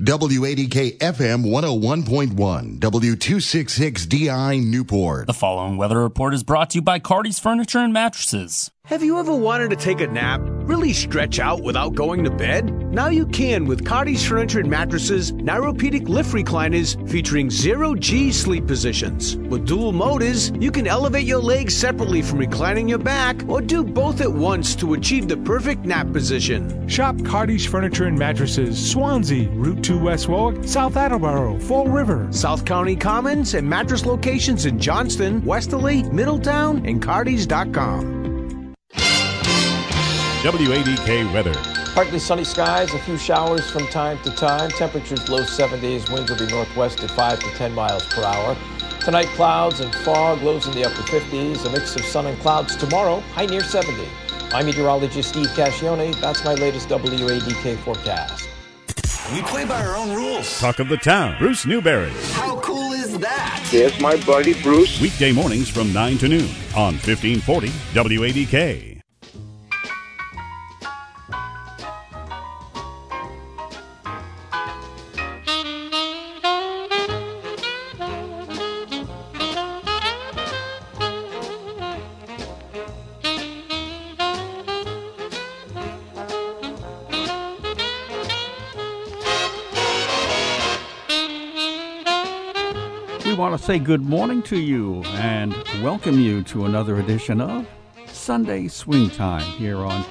WADK FM 101.1, W266DI Newport. The following weather report is brought to you by Cardi's Furniture and Mattresses. Have you ever wanted to take a nap, really stretch out without going to bed? Now you can with Cardi's Furniture and Mattresses Neuropedic Lift Recliners featuring zero G sleep positions. With dual motors, you can elevate your legs separately from reclining your back or do both at once to achieve the perfect nap position. Shop Cardi's Furniture and Mattresses, Swansea, Route 2 West Warwick, South Attleboro, Fall River, South County Commons, and mattress locations in Johnston, Westerly, Middletown, and Cardis.com. WADK weather. Partly sunny skies, a few showers from time to time. Temperatures low 70s. Winds will be northwest at 5 to 10 miles per hour. Tonight, clouds and fog, lows in the upper 50s. A mix of sun and clouds tomorrow, high near 70. I'm meteorologist Steve Cascione. That's my latest WADK forecast. We play by our own rules. Talk of the town. Bruce Newbury. How cool is that? There's my buddy Bruce. Weekday mornings from 9 to noon on 1540 WADK. Say good morning to you and welcome you to another edition of Sunday Swing Time here on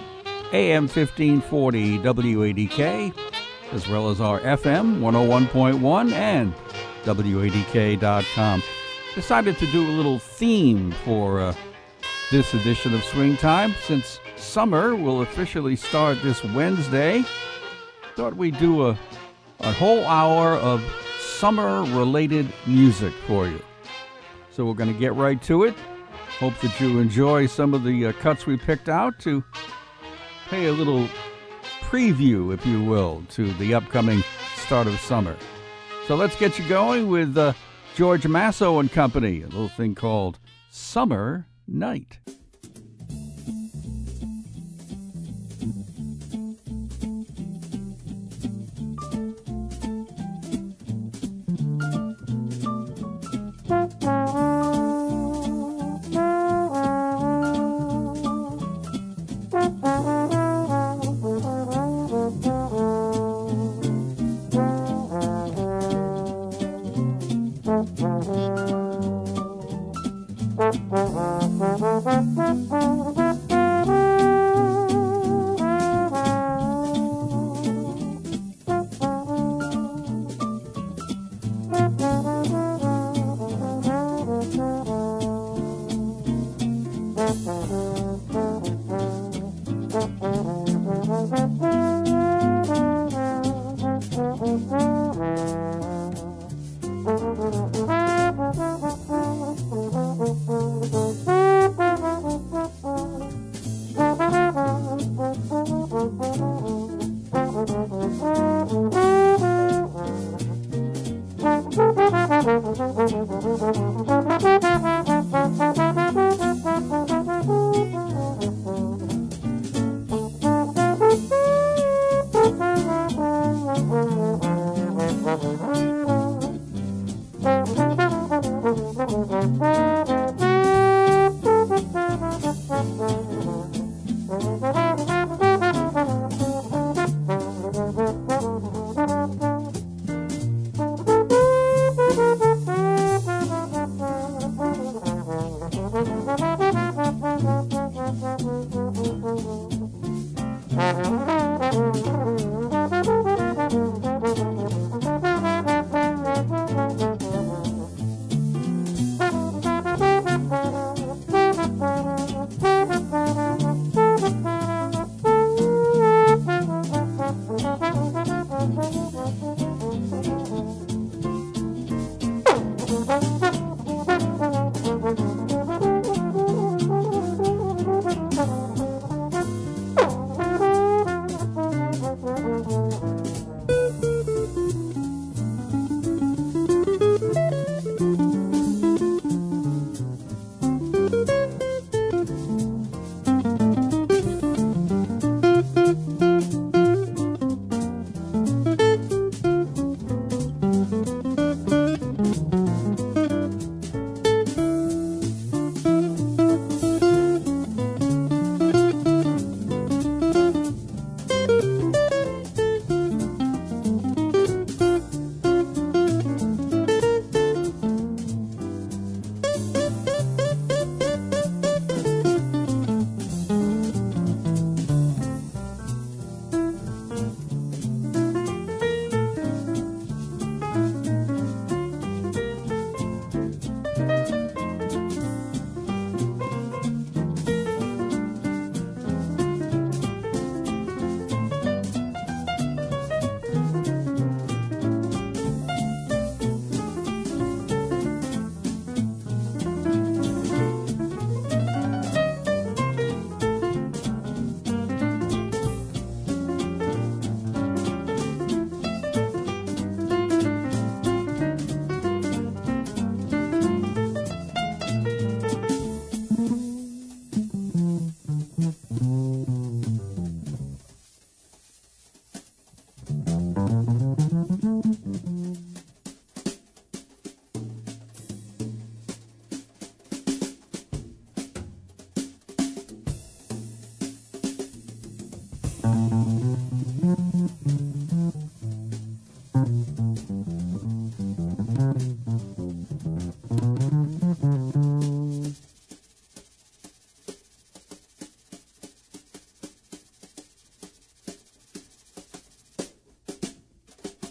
AM 1540 WADK, as well as our FM 101.1 and WADK.com. Decided to do a little theme for uh, this edition of Swing Time since summer will officially start this Wednesday. Thought we'd do a, a whole hour of summer related music for you. So we're going to get right to it. Hope that you enjoy some of the uh, cuts we picked out to pay a little preview, if you will, to the upcoming start of summer. So let's get you going with uh, George Masso and Company, a little thing called Summer Night.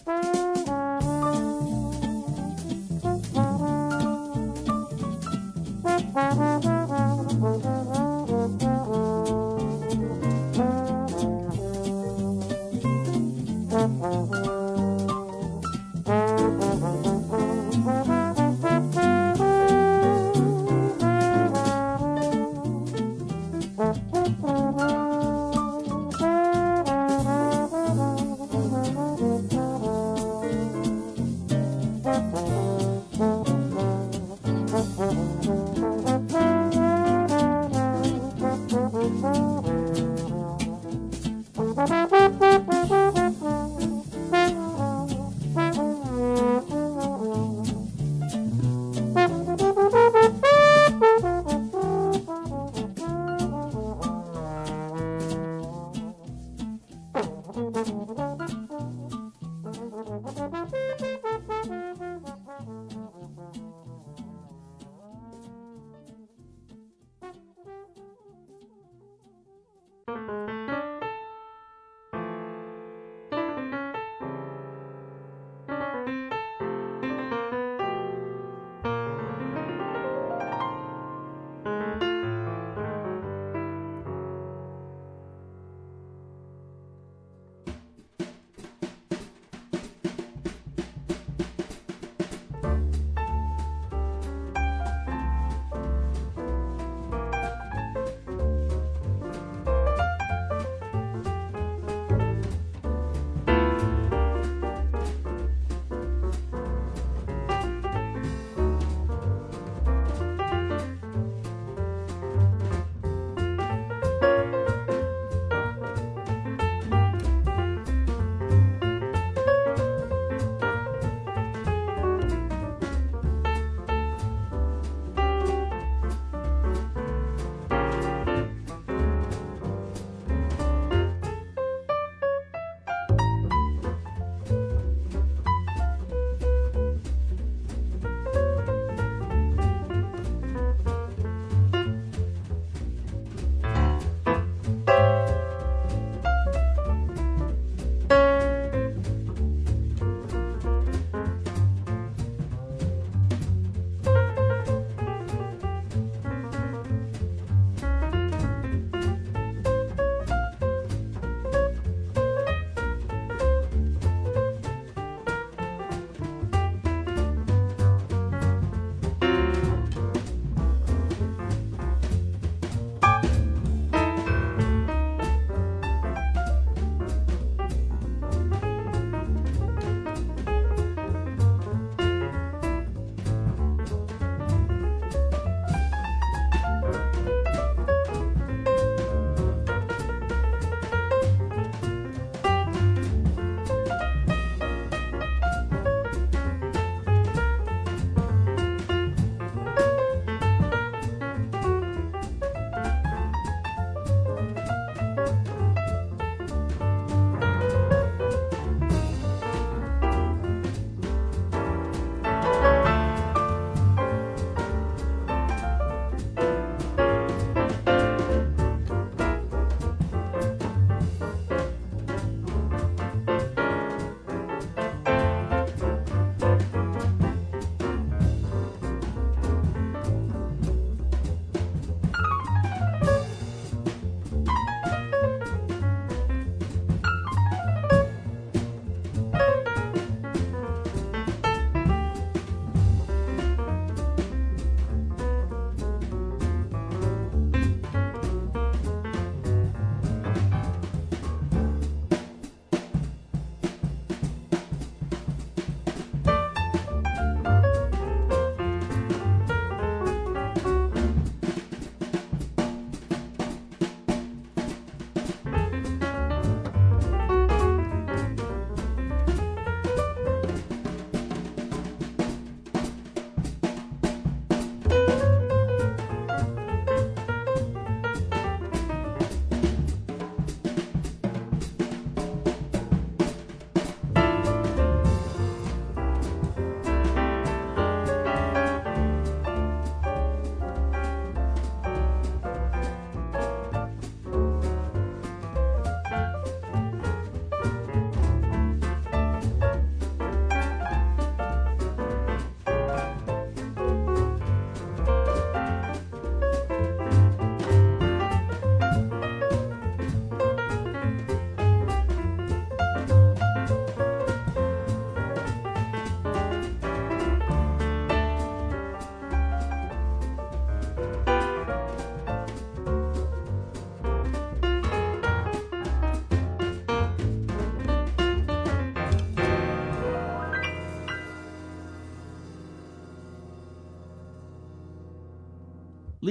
Bye.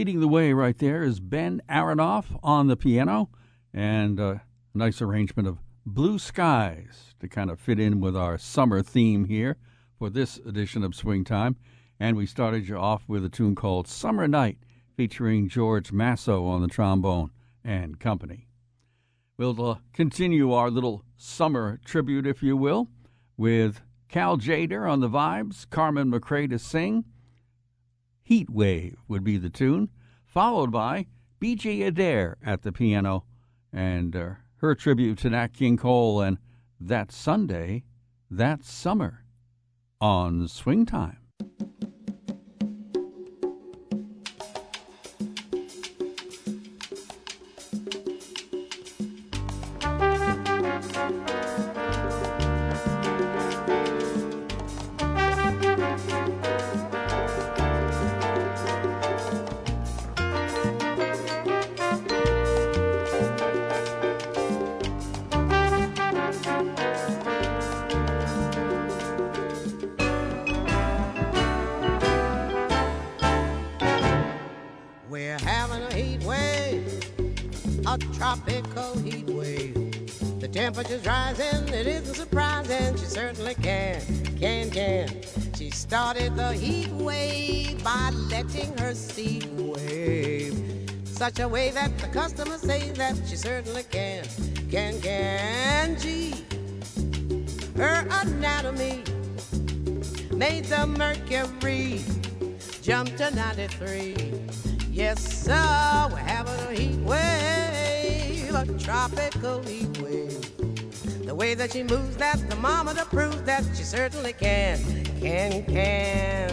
Leading the way right there is Ben Aronov on the piano and a nice arrangement of Blue Skies to kind of fit in with our summer theme here for this edition of Swing Time. And we started you off with a tune called Summer Night featuring George Masso on the trombone and company. We'll uh, continue our little summer tribute, if you will, with Cal Tjader on the vibes, Carmen McRae to sing. Heat Wave would be the tune, followed by Beegie Adair at the piano and uh, her tribute to Nat King Cole and That Sunday, That Summer on Swing Time. Temperature's rising, it isn't surprising. She certainly can, can, can. She started the heat wave by letting her seat wave. Such a way that the customers say that she certainly can, can, can. Gee, her anatomy made the mercury jump to 93. Yes, sir, we're having a heat wave, a tropical heat wave. The way that she moves that thermometer proves that she certainly can, can, can.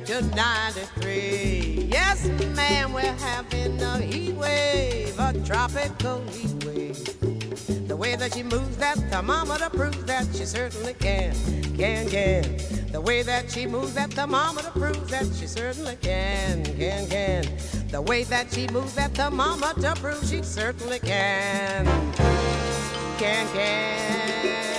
To 93. Yes, man, we're having a heat wave, a tropical heat wave. The way that she moves that thermometer proves that she certainly can, can, can. The way that she moves that thermometer proves that she certainly can, can, can. The way that she moves that thermometer proves she certainly can, can, can.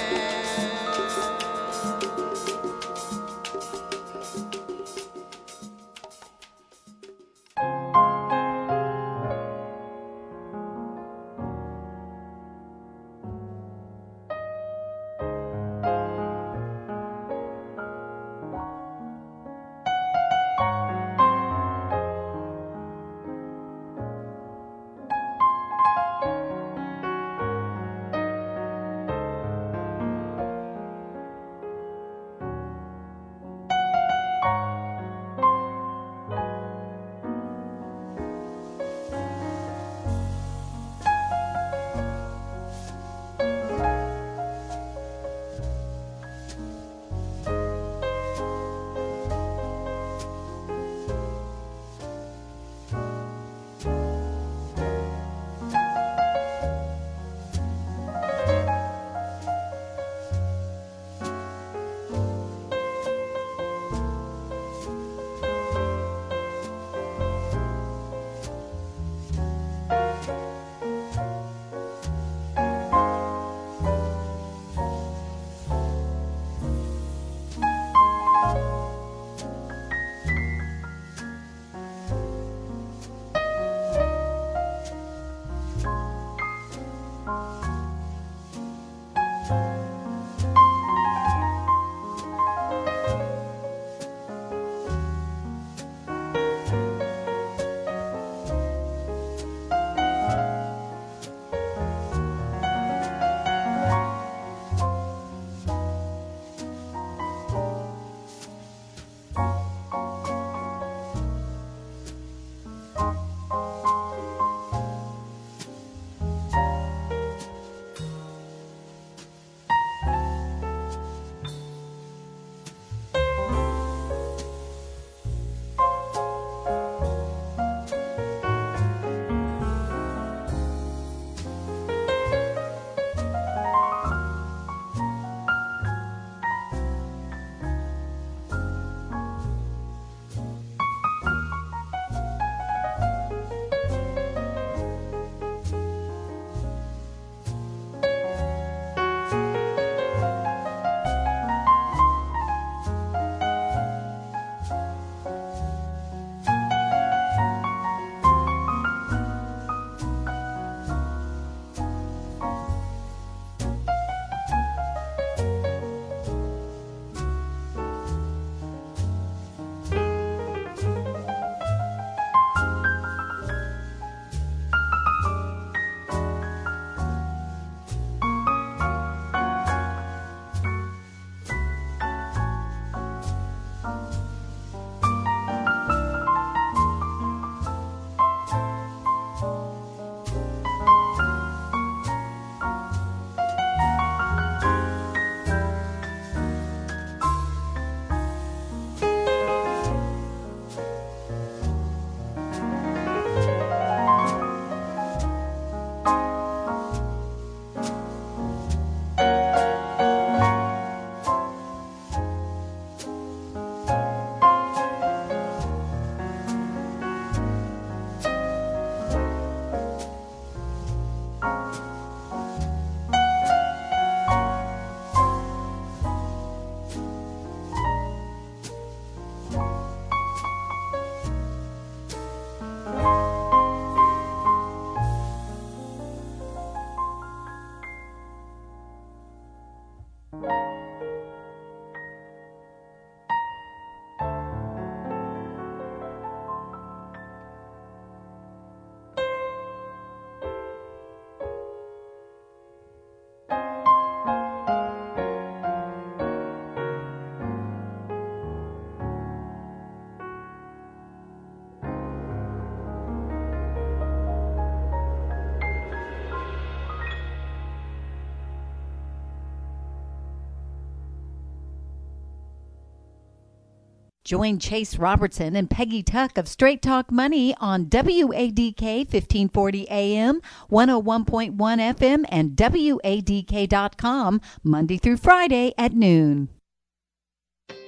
Join Chase Robertson and Peggy Tuck of Straight Talk Money on WADK 1540 AM, 101.1 FM, and WADK.com Monday through Friday at noon.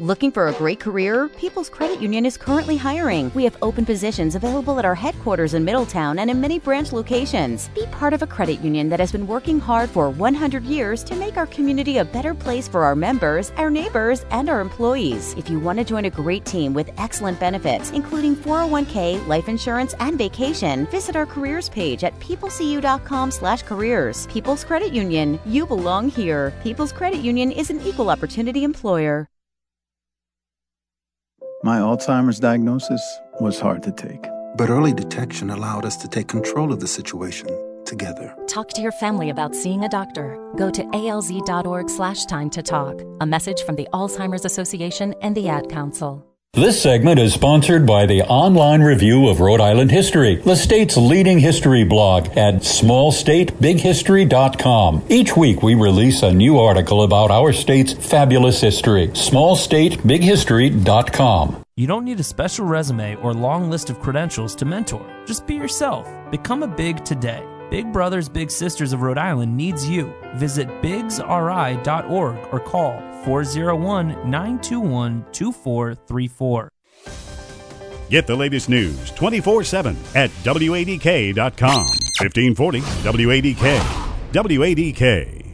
Looking for a great career? People's Credit Union is currently hiring. We have open positions available at our headquarters in Middletown and in many branch locations. Be part of a credit union that has been working hard for 100 years to make our community a better place for our members, our neighbors, and our employees. If you want to join a great team with excellent benefits, including 401k, life insurance, and vacation, visit our careers page at peoplecu.com/careers. People's Credit Union, you belong here. People's Credit Union is an equal opportunity employer. My Alzheimer's diagnosis was hard to take. But early detection allowed us to take control of the situation together. Talk to your family about seeing a doctor. Go to alz.org slash time to talk. A message from the Alzheimer's Association and the Ad Council. This segment is sponsored by the Online Review of Rhode Island History, the state's leading history blog at smallstatebighistory.com. Each week we release a new article about our state's fabulous history. smallstatebighistory.com. You don't need a special resume or long list of credentials to mentor. Just be yourself. Become a big today. Big Brothers Big Sisters of Rhode Island needs you. Visit bigsri.org or call 401 921 2434. Get the latest news 24 7 at WADK.com. 1540 WADK. WADK.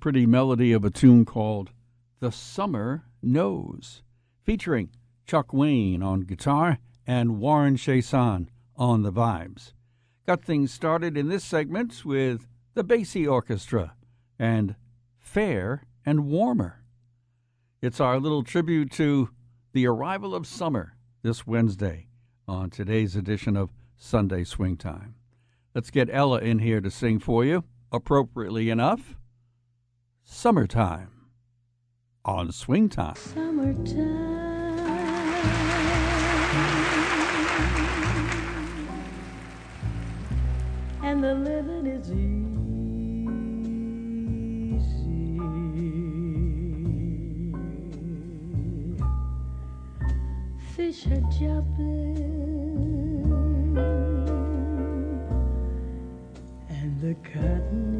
Pretty melody of a tune called The Summer Knows, featuring Chuck Wayne on guitar and Warren Chiasson on the vibes. Got things started in this segment with the Basie Orchestra and Fair and Warmer. It's our little tribute to the arrival of summer this Wednesday on today's edition of Sunday Swing Time. Let's get Ella in here to sing for you, appropriately enough. Summertime on Swing Time. Summertime. And the living is easy. Fish are jumping and The cotton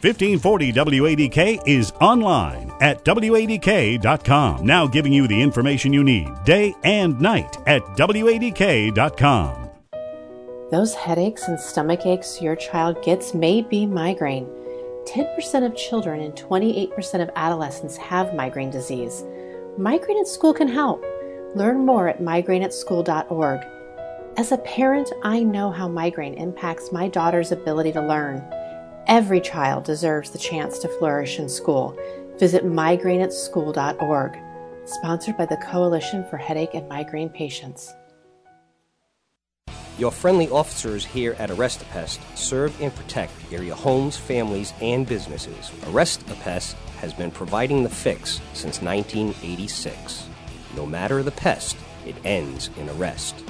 1540 WADK is online at WADK.com. Now giving you the information you need day and night at WADK.com. Those headaches and stomach aches your child gets may be migraine. 10% of children and 28% of adolescents have migraine disease. Migraine at School can help. Learn more at migraineatschool.org. As a parent, I know how migraine impacts my daughter's ability to learn. Every child deserves the chance to flourish in school. Visit migraineatschool.org. Sponsored by the Coalition for Headache and Migraine Patients. Your friendly officers here at Arrest a Pest serve and protect area homes, families, and businesses. Arrest a Pest has been providing the fix since 1986. No matter the pest, it ends in arrest.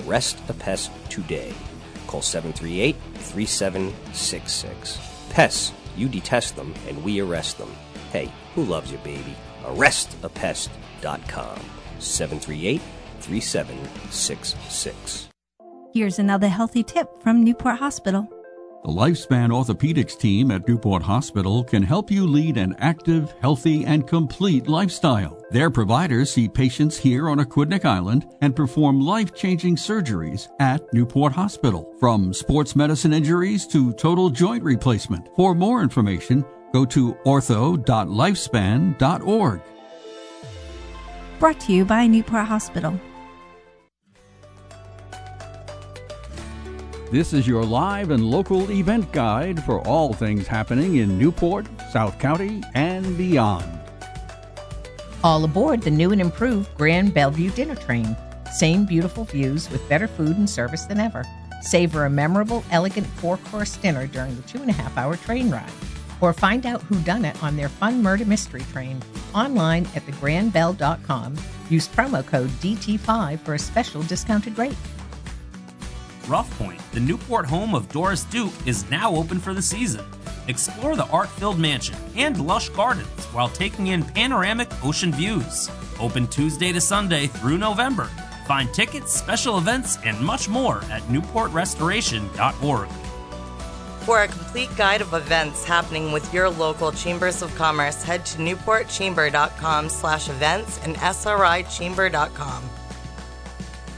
Arrest a Pest today. Call 738 3766. Pests, you detest them and we arrest them. Hey, who loves your baby? ArrestAPest.com. 738 3766. Here's another healthy tip from Newport Hospital. The Lifespan Orthopedics team at Newport Hospital can help you lead an active, healthy, and complete lifestyle. Their providers see patients here on Aquidneck Island and perform life changing surgeries at Newport Hospital, from sports medicine injuries to total joint replacement. For more information, go to ortho.lifespan.org. Brought to you by Newport Hospital. This is your live and local event guide for all things happening in Newport, South County, and beyond. All aboard the new and improved Grand Bellevue Dinner Train. Same beautiful views with better food and service than ever. Savor a memorable, elegant four course dinner during the two and a half hour train ride. Or find out who done it on their fun murder mystery train online at thegrandbell.com. Use promo code DT5 for a special discounted rate. Rough Point, the Newport home of Doris Duke, is now open for the season. Explore the art filled mansion and lush gardens while taking in panoramic ocean views. Open Tuesday to Sunday through November. Find tickets, special events, and much more at newportrestoration.org. For a complete guide of events happening with your local chambers of commerce, head to newportchamber.com slash events and srichamber.com.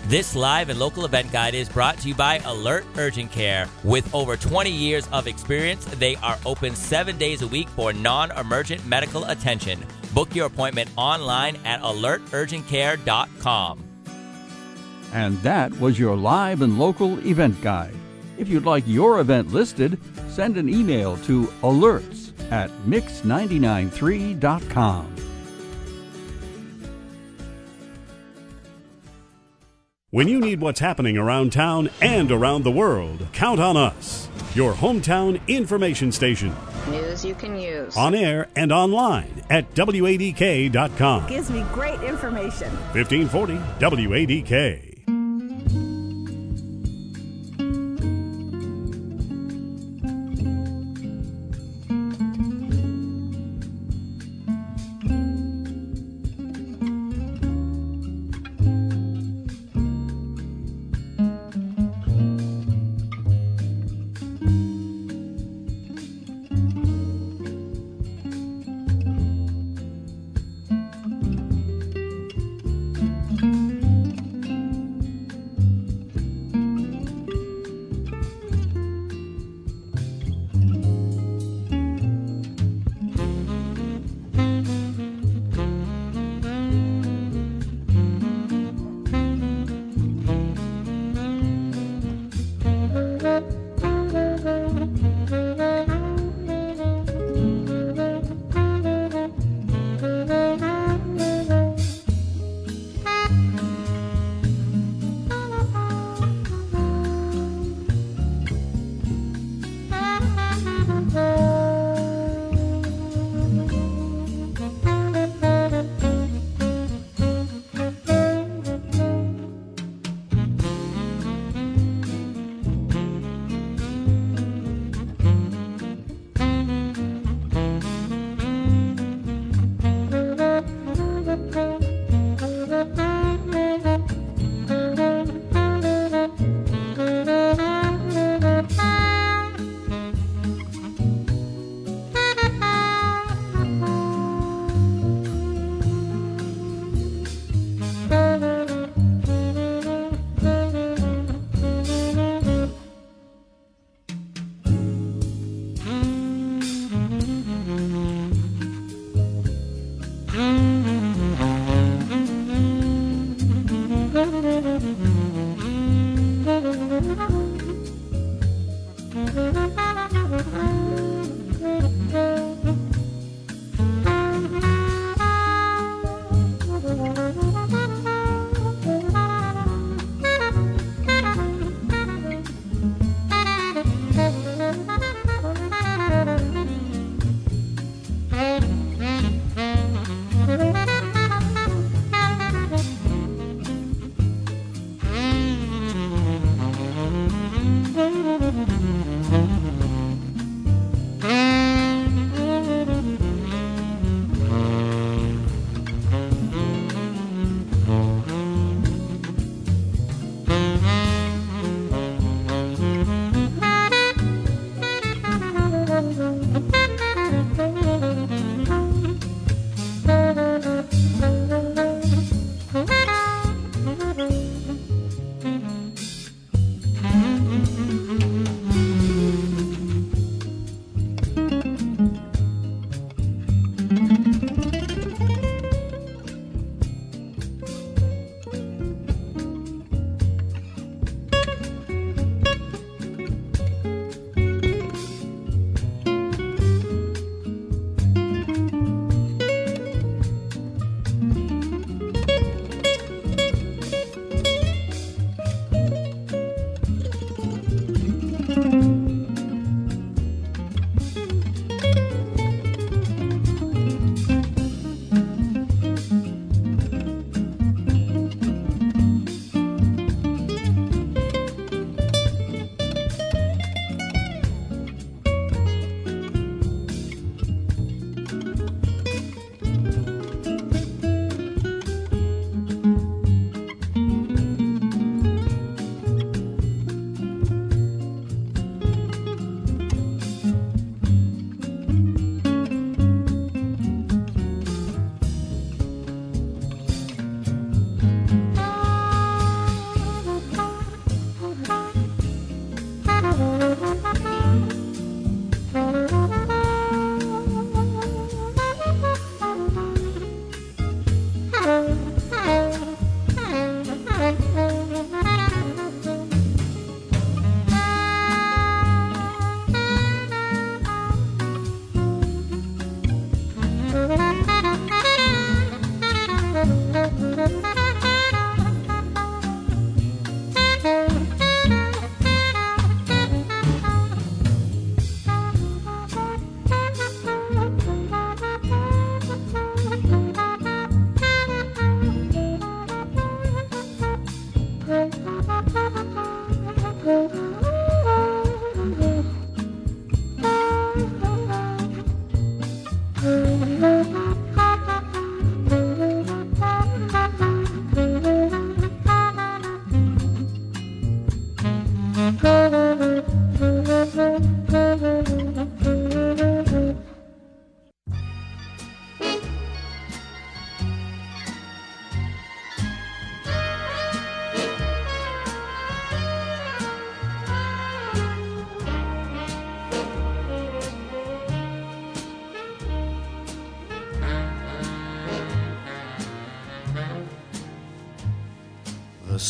This live and local event guide is brought to you by Alert Urgent Care. With over 20 years of experience, they are open seven days a week for non emergent medical attention. Book your appointment online at alerturgentcare.com. And that was your live and local event guide. If you'd like your event listed, send an email to alerts at mix993.com. When you need what's happening around town and around the world, count on us. Your hometown information station. News you can use. On air and online at WADK.com. Gives me great information. 1540 WADK.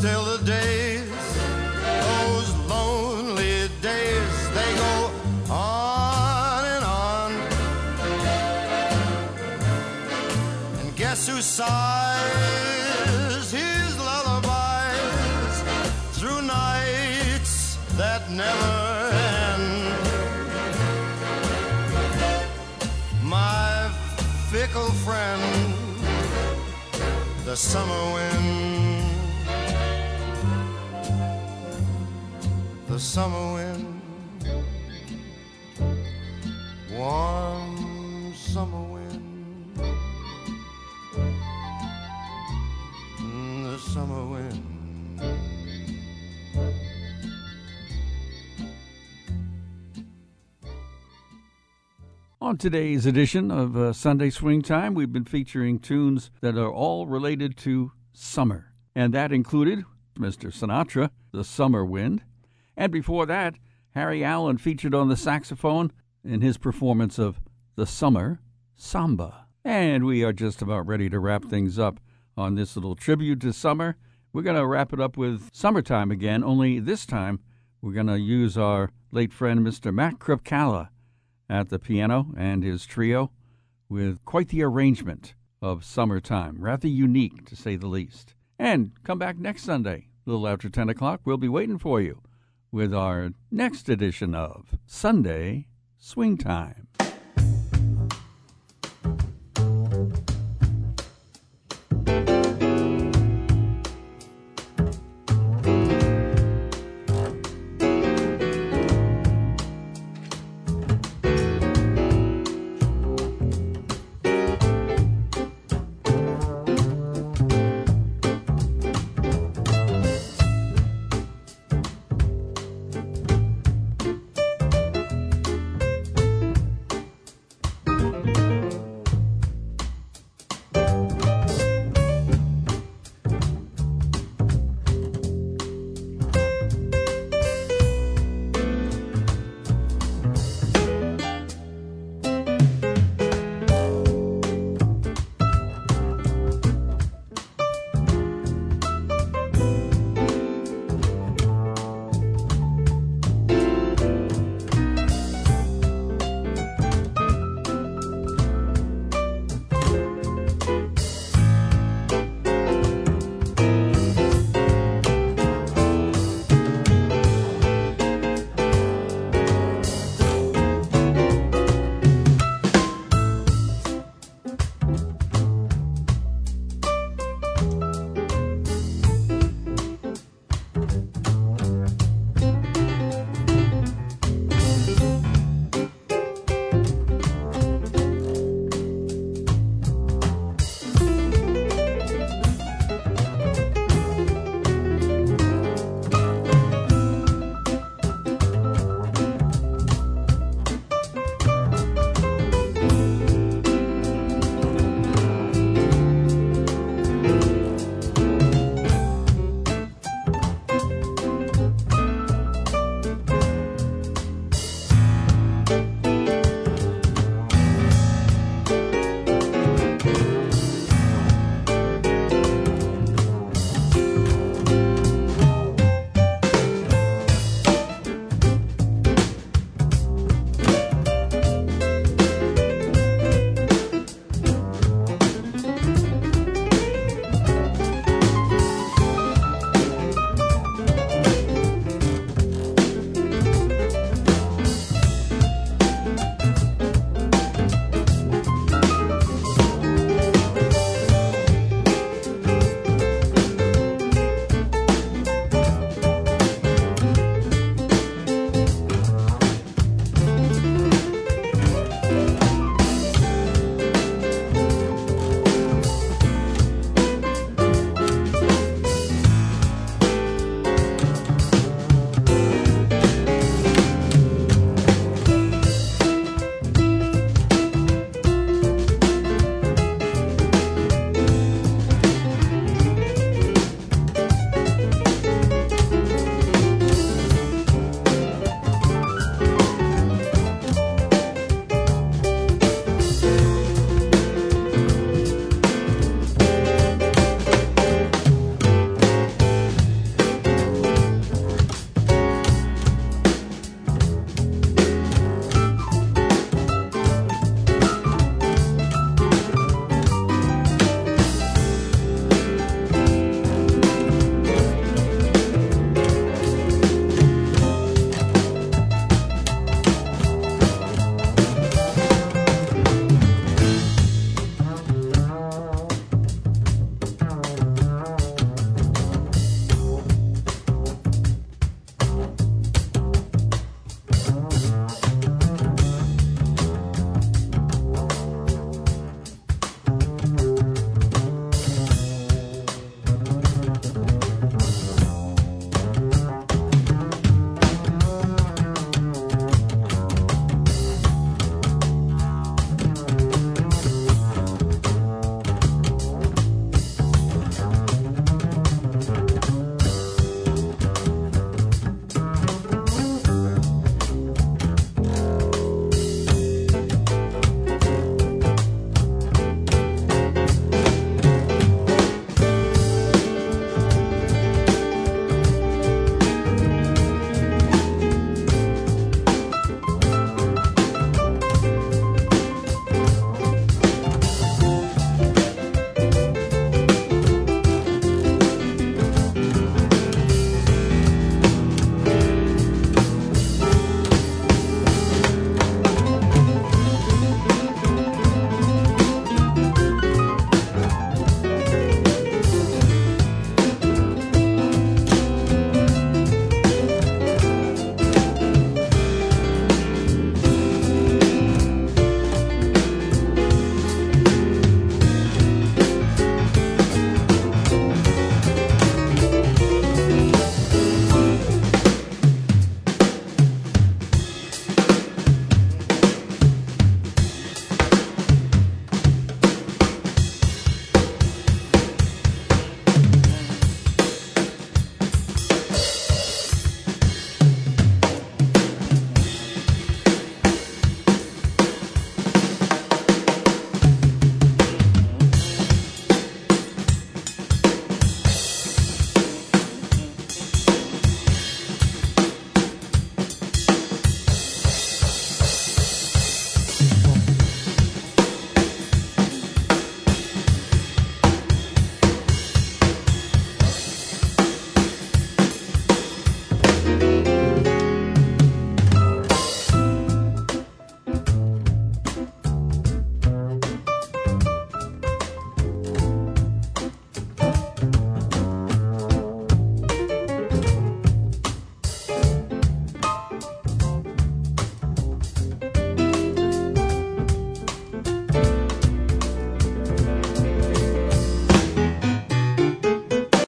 still the days, those lonely days, they go on and on. And guess who sighs his lullabies through nights that never end? My fickle friend, the summer wind. Summer wind, warm summer wind, Mm, the summer wind. On today's edition of uh, Sunday Swing Time, we've been featuring tunes that are all related to summer. And that included Mr. Sinatra, The Summer Wind. And before that, Harry Allen featured on the saxophone in his performance of The Summer Samba. And we are just about ready to wrap things up on this little tribute to summer. We're going to wrap it up with summertime again, only this time we're going to use our late friend Mr. Matt Kripkala at the piano and his trio with quite the arrangement of summertime, rather unique to say the least. And come back next Sunday, a little after 10 o'clock. We'll be waiting for you with our next edition of Sunday Swing Time.